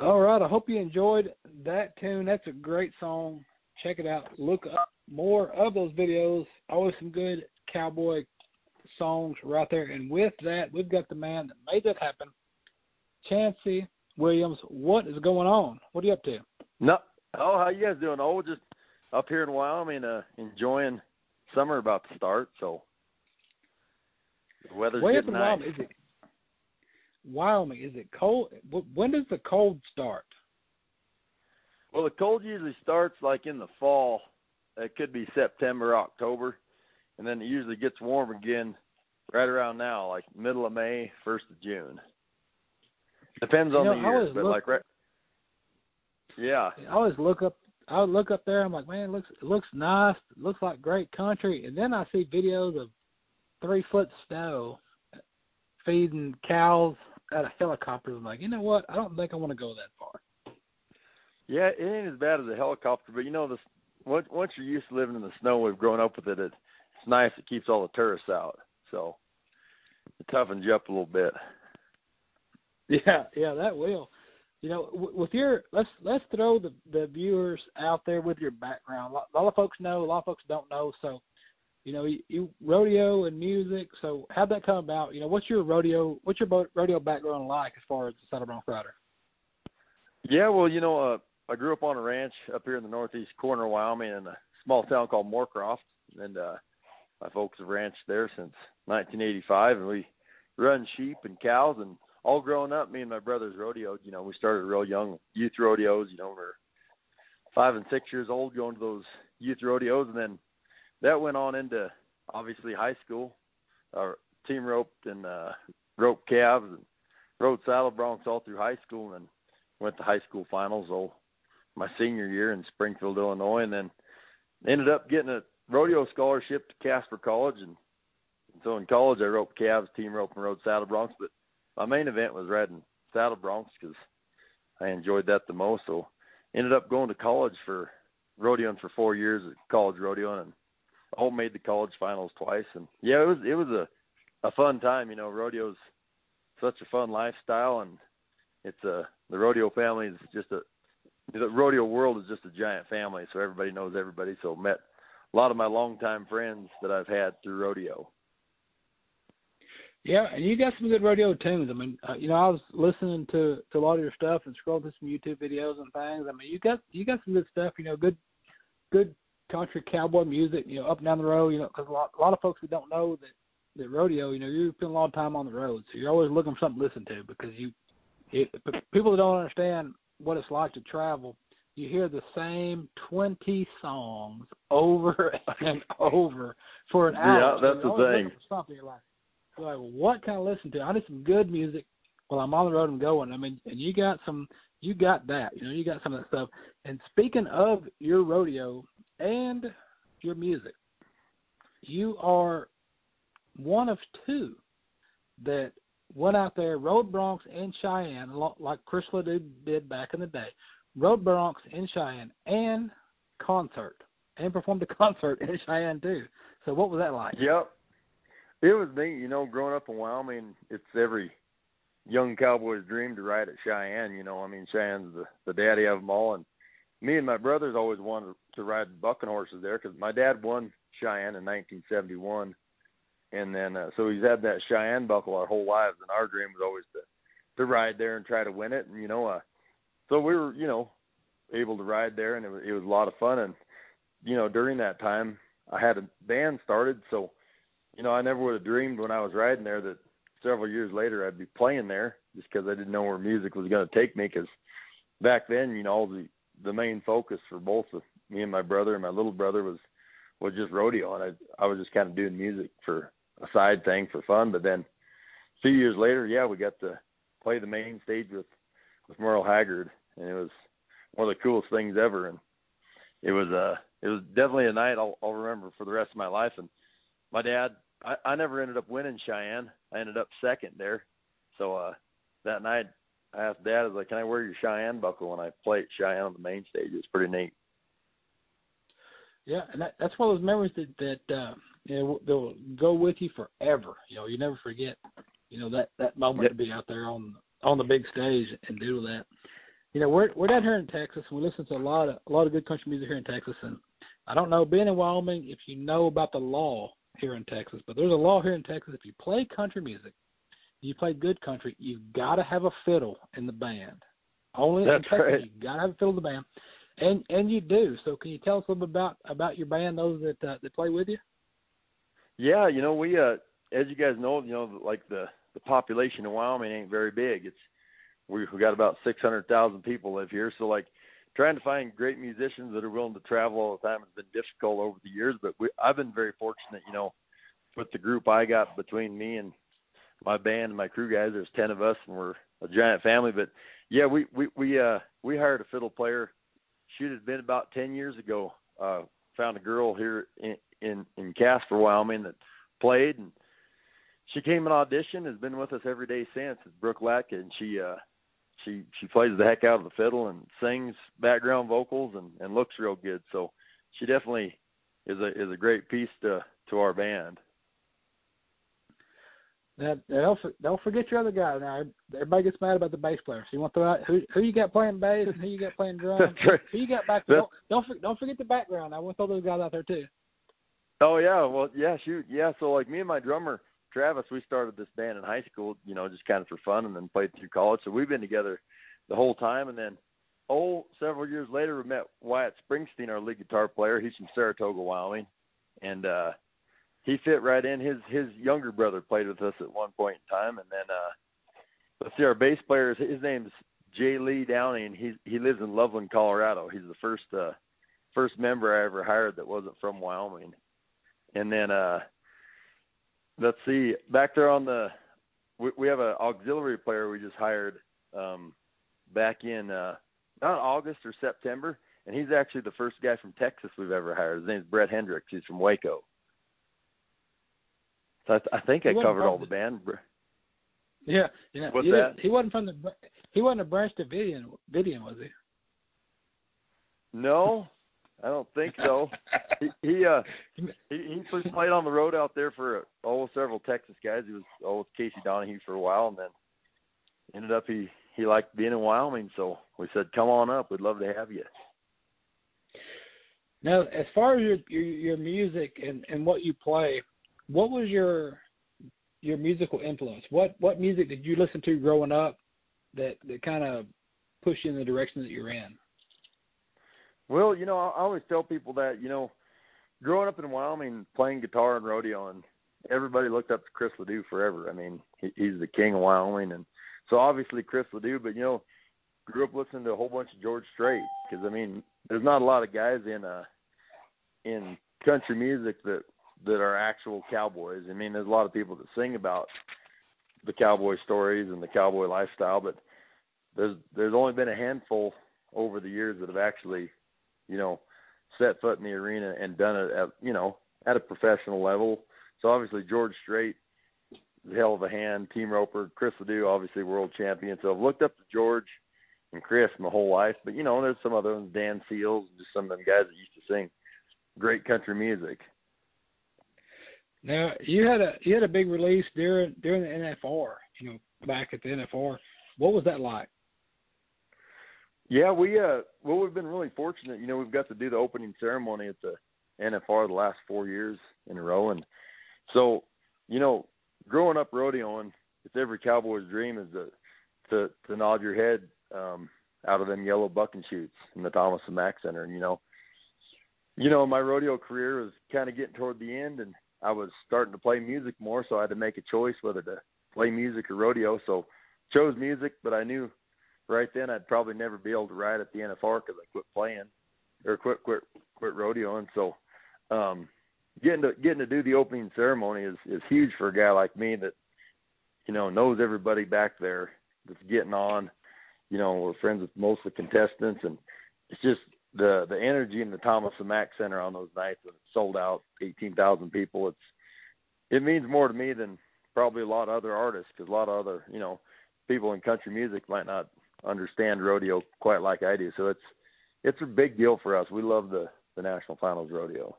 All right. I hope you enjoyed that tune. That's a great song. Check it out. Look up more of those videos. Always some good cowboy songs right there. And with that, we've got the man that made that happen, Chancey Williams. What is going on? What are you up to? No. Oh, how you guys doing? Oh, just up here in Wyoming, uh, enjoying summer about to start. So the weather's Way getting nice. Wyoming, is it Wyoming? Is it cold? When does the cold start? Well, the cold usually starts like in the fall. It could be September, October, and then it usually gets warm again right around now, like middle of May, first of June. Depends on you know, the year, but look, like right. Yeah. I always look up. I would look up there. I'm like, man, it looks it looks nice. It looks like great country. And then I see videos of three foot snow feeding cows out of helicopters. I'm like, you know what? I don't think I want to go that far. Yeah, it ain't as bad as a helicopter, but you know, this once once you're used to living in the snow, we've grown up with it. it it's nice. It keeps all the tourists out, so it toughens you up a little bit. Yeah, yeah, that will. You know, with your let's let's throw the the viewers out there with your background. A lot of folks know, a lot of folks don't know. So, you know, you, you rodeo and music. So, how'd that come about? You know, what's your rodeo? What's your rodeo background like as far as the Saddle Bronc rider? Yeah, well, you know, uh, I grew up on a ranch up here in the northeast corner of Wyoming in a small town called Moorcroft, and uh, my folks have ranched there since 1985, and we run sheep and cows. And all growing up, me and my brothers rodeoed. You know, we started real young, youth rodeos. You know, we we're five and six years old going to those youth rodeos, and then that went on into obviously high school. Our team roped and uh, roped calves and rode saddle broncs all through high school, and went to high school finals. Oh, my senior year in Springfield, Illinois, and then ended up getting a rodeo scholarship to Casper College. And, and so in college, I roped calves, team rope, and rode saddle broncs. But my main event was riding saddle broncs because I enjoyed that the most. So ended up going to college for rodeoing for four years at college rodeoing, and all made the college finals twice. And yeah, it was it was a a fun time. You know, rodeo's such a fun lifestyle, and it's a the rodeo family is just a the rodeo world is just a giant family, so everybody knows everybody. So met a lot of my longtime friends that I've had through rodeo. Yeah, and you got some good rodeo tunes. I mean, uh, you know, I was listening to to a lot of your stuff and scrolling through some YouTube videos and things. I mean, you got you got some good stuff. You know, good good country cowboy music. You know, up and down the road. You know, because a lot a lot of folks that don't know that that rodeo. You know, you spend a lot of time on the road, so you're always looking for something to listen to because you it, people that don't understand what it's like to travel, you hear the same 20 songs over and over for an hour. Yeah, that's so the thing. Something you're like, you're like, what can I listen to? I need some good music while I'm on the road and going. I mean, and you got some, you got that. You know, you got some of that stuff. And speaking of your rodeo and your music, you are one of two that went out there, rode broncs in Cheyenne, like Chris Ledoux did back in the day, rode broncs in Cheyenne and concert, and performed a concert in Cheyenne too. So what was that like? Yep, it was neat. You know, growing up in Wyoming, it's every young cowboy's dream to ride at Cheyenne. You know, I mean, Cheyenne's the the daddy of them all, and me and my brothers always wanted to ride bucking horses there because my dad won Cheyenne in 1971 and then uh, so he's had that Cheyenne buckle our whole lives, and our dream was always to to ride there and try to win it. And you know, uh, so we were you know able to ride there, and it was it was a lot of fun. And you know, during that time, I had a band started, so you know, I never would have dreamed when I was riding there that several years later I'd be playing there, just because I didn't know where music was going to take me. Because back then, you know, the the main focus for both of me and my brother and my little brother was was just rodeo, and I I was just kind of doing music for a side thing for fun. But then a few years later, yeah, we got to play the main stage with with Merle Haggard, and it was one of the coolest things ever. And it was uh it was definitely a night I'll, I'll remember for the rest of my life. And my dad, I, I never ended up winning Cheyenne. I ended up second there. So uh that night I asked Dad, I was like, "Can I wear your Cheyenne buckle when I play at Cheyenne on the main stage?" It was pretty neat. Yeah, and that, that's one of those memories that that uh, you know, they'll go with you forever. You know, you never forget. You know that that moment yep. to be out there on on the big stage and do that. you know, we're we're down here in Texas, and we listen to a lot of a lot of good country music here in Texas. And I don't know, being in Wyoming, if you know about the law here in Texas, but there's a law here in Texas. If you play country music, you play good country, you've got to have a fiddle in the band. Only That's in Texas, right. you got to have a fiddle in the band, and and you do. So, can you tell us a little bit about about your band, those that uh, that play with you? Yeah, you know, we uh as you guys know, you know, like the the population in Wyoming ain't very big. It's we we got about 600,000 people live here, so like trying to find great musicians that are willing to travel all the time has been difficult over the years, but we I've been very fortunate, you know, with the group I got between me and my band and my crew guys, there's 10 of us and we're a giant family, but yeah, we we we uh we hired a fiddle player. Shoot, had been about 10 years ago. Uh found a girl here in in in Casper, Wyoming that played and she came and auditioned has been with us every day since. It's Brooke Latka and she uh she she plays the heck out of the fiddle and sings background vocals and and looks real good. So she definitely is a is a great piece to to our band. Now, don't don't forget your other guy. Now, everybody gets mad about the bass player. So you want to throw out who who you got playing bass and who you got playing drums. Who you got back? Don't don't, don't forget the background. I want to throw those guys out there too. Oh yeah, well yeah, shoot, yeah. So like me and my drummer Travis, we started this band in high school, you know, just kind of for fun, and then played through college. So we've been together the whole time, and then oh, several years later, we met Wyatt Springsteen, our lead guitar player. He's from Saratoga, Wyoming, and uh, he fit right in. His his younger brother played with us at one point in time, and then uh, let's see, our bass player is his name's Jay Lee Downey, and he he lives in Loveland, Colorado. He's the first uh, first member I ever hired that wasn't from Wyoming. And then uh let's see, back there on the we, we have an auxiliary player we just hired um back in uh not August or September, and he's actually the first guy from Texas we've ever hired. His name's Brett Hendricks. He's from Waco. So I, th- I think I covered all the band. Yeah, you know, What's didn't- that? he wasn't from the he wasn't a branch Davidian, Davidian was he? No, I don't think so. he he uh he, he played on the road out there for oh several Texas guys. He was oh with Casey Donahew for a while, and then ended up he he liked being in Wyoming. So we said, "Come on up. We'd love to have you." Now, as far as your your, your music and and what you play, what was your your musical influence? What what music did you listen to growing up that that kind of pushed you in the direction that you're in? Well, you know, I always tell people that you know, growing up in Wyoming, playing guitar and rodeo, and everybody looked up to Chris Ledoux forever. I mean, he, he's the king of Wyoming, and so obviously Chris Ledoux. But you know, grew up listening to a whole bunch of George Strait because I mean, there's not a lot of guys in uh in country music that that are actual cowboys. I mean, there's a lot of people that sing about the cowboy stories and the cowboy lifestyle, but there's there's only been a handful over the years that have actually, you know, set foot in the arena and done it at you know at a professional level. So obviously George Strait, hell of a hand. Team Roper, Chris Ledoux, obviously world champion. So I've looked up to George and Chris my whole life. But you know, there's some other ones, Dan Seals, just some of them guys that used to sing great country music. Now, you had a you had a big release during during the NFR. You know, back at the NFR. What was that like? Yeah, we uh well we've been really fortunate. You know, we've got to do the opening ceremony at the NFR the last four years in a row and so, you know, growing up rodeoing, it's every cowboy's dream is to to to nod your head um out of them yellow bucking chutes in the Thomas and Mack Center and you know you know, my rodeo career was kind of getting toward the end and I was starting to play music more so I had to make a choice whether to play music or rodeo. So chose music, but I knew right then I'd probably never be able to ride at the NFR because I quit playing or quit quit quit rodeoing. So um, getting to getting to do the opening ceremony is is huge for a guy like me that you know knows everybody back there that's getting on. You know, we're friends with most of the contestants, and it's just the the energy in the Thomas and Mack Center on those nights when it's sold out, eighteen thousand people. It's it means more to me than probably a lot of other artists because a lot of other you know people in country music might not understand rodeo quite like I do. So it's it's a big deal for us. We love the the national finals rodeo.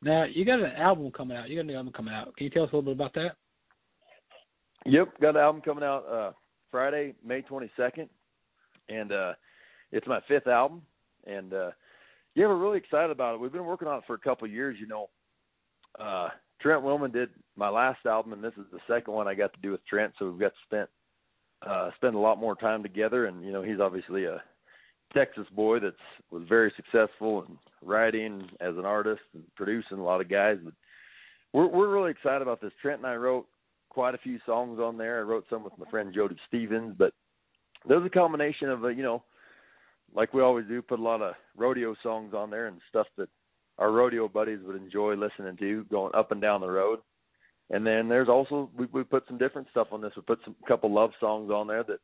Now, you got an album coming out. You got an album coming out. Can you tell us a little bit about that? Yep, got an album coming out uh Friday, May 22nd. and uh, it's my fifth album, and uh, yeah, we're really excited about it. We've been working on it for a couple of years. You know, uh, Trent Willmon did my last album, and this is the second one I got to do with Trent. So we've got to spend uh, spend a lot more time together. And you know, he's obviously a Texas boy that's was very successful in writing as an artist and producing a lot of guys. But we're we're really excited about this. Trent and I wrote quite a few songs on there. I wrote some with my friend Jody Stevens, but there's a combination of uh, you know, like we always do, put a lot of rodeo songs on there and stuff that our rodeo buddies would enjoy listening to going up and down the road. And then there's also we we put some different stuff on this. We put some couple love songs on there that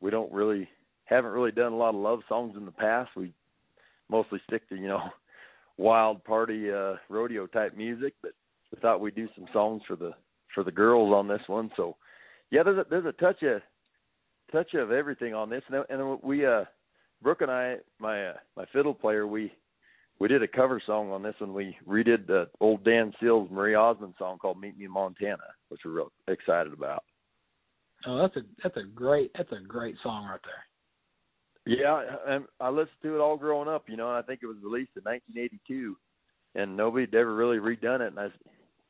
we don't really haven't really done a lot of love songs in the past. We mostly stick to you know wild party uh rodeo type music, but we thought we'd do some songs for the for the girls on this one. So yeah, there's a there's a touch of touch of everything on this, and and we uh Brooke and I, my uh, my fiddle player, we we did a cover song on this one. We redid the old Dan Seals Marie Osmond song called "Meet Me in Montana," which we're real excited about. Oh, that's a that's a great that's a great song right there. Yeah, and I listened to it all growing up, you know, and I think it was released in 1982, and nobody had ever really redone it. And I was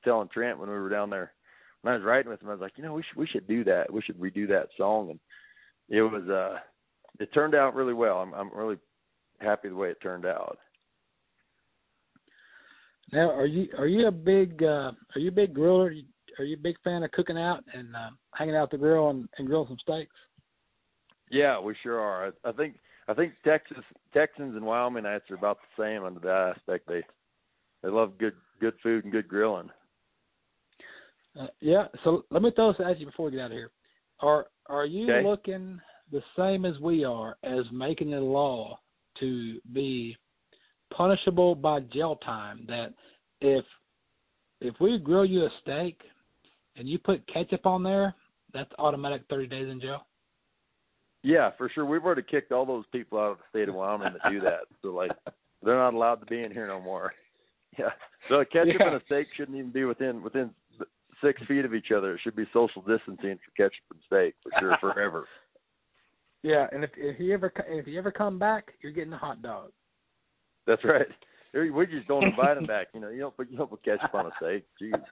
telling Trent when we were down there, when I was writing with him, I was like, you know, we should we should do that. We should redo that song, and it was uh, it turned out really well. I'm I'm really happy the way it turned out. Now, are you are you a big uh, are you a big griller? Are you, are you a big fan of cooking out and uh, hanging out the grill and, and grilling some steaks? Yeah, we sure are. I, I think I think Texas Texans and Wyomingites are about the same under that aspect. They they love good good food and good grilling. Uh, yeah. So let me throw this at you before we get out of here. Are are you okay. looking the same as we are as making it a law to be punishable by jail time? That if if we grill you a steak and you put ketchup on there, that's automatic thirty days in jail. Yeah, for sure. We've already kicked all those people out of the state of Wyoming that do that. So like, they're not allowed to be in here no more. Yeah. So ketchup yeah. and a steak shouldn't even be within within six feet of each other. It should be social distancing for ketchup and steak for sure forever. Yeah, and if if you ever if you ever come back, you're getting a hot dog. That's right. We just don't invite them back. You know, you don't put you don't put ketchup on a steak. Jeez.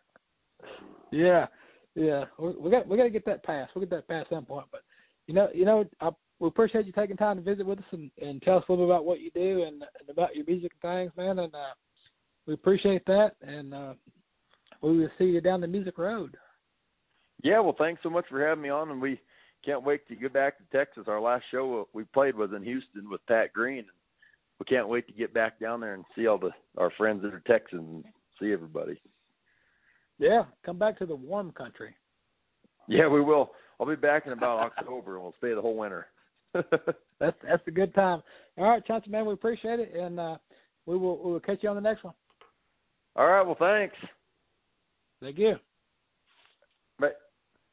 Yeah, yeah. We, we got we got to get that passed. We'll get that passed some point. But you know, you know, I, we appreciate you taking time to visit with us and, and tell us a little bit about what you do and, and about your music and things, man. And uh, we appreciate that. And uh, we will see you down the music road. Yeah, well, thanks so much for having me on, and we can't wait to get back to Texas. Our last show we played was in Houston with Pat Green, and we can't wait to get back down there and see all the our friends that are Texans and see everybody. Yeah, come back to the warm country. Yeah, we will. I'll be back in about October, and we'll stay the whole winter. that's that's a good time. All right, Chauncey, man, we appreciate it, and uh, we will we will catch you on the next one. All right. Well, thanks. Thank you.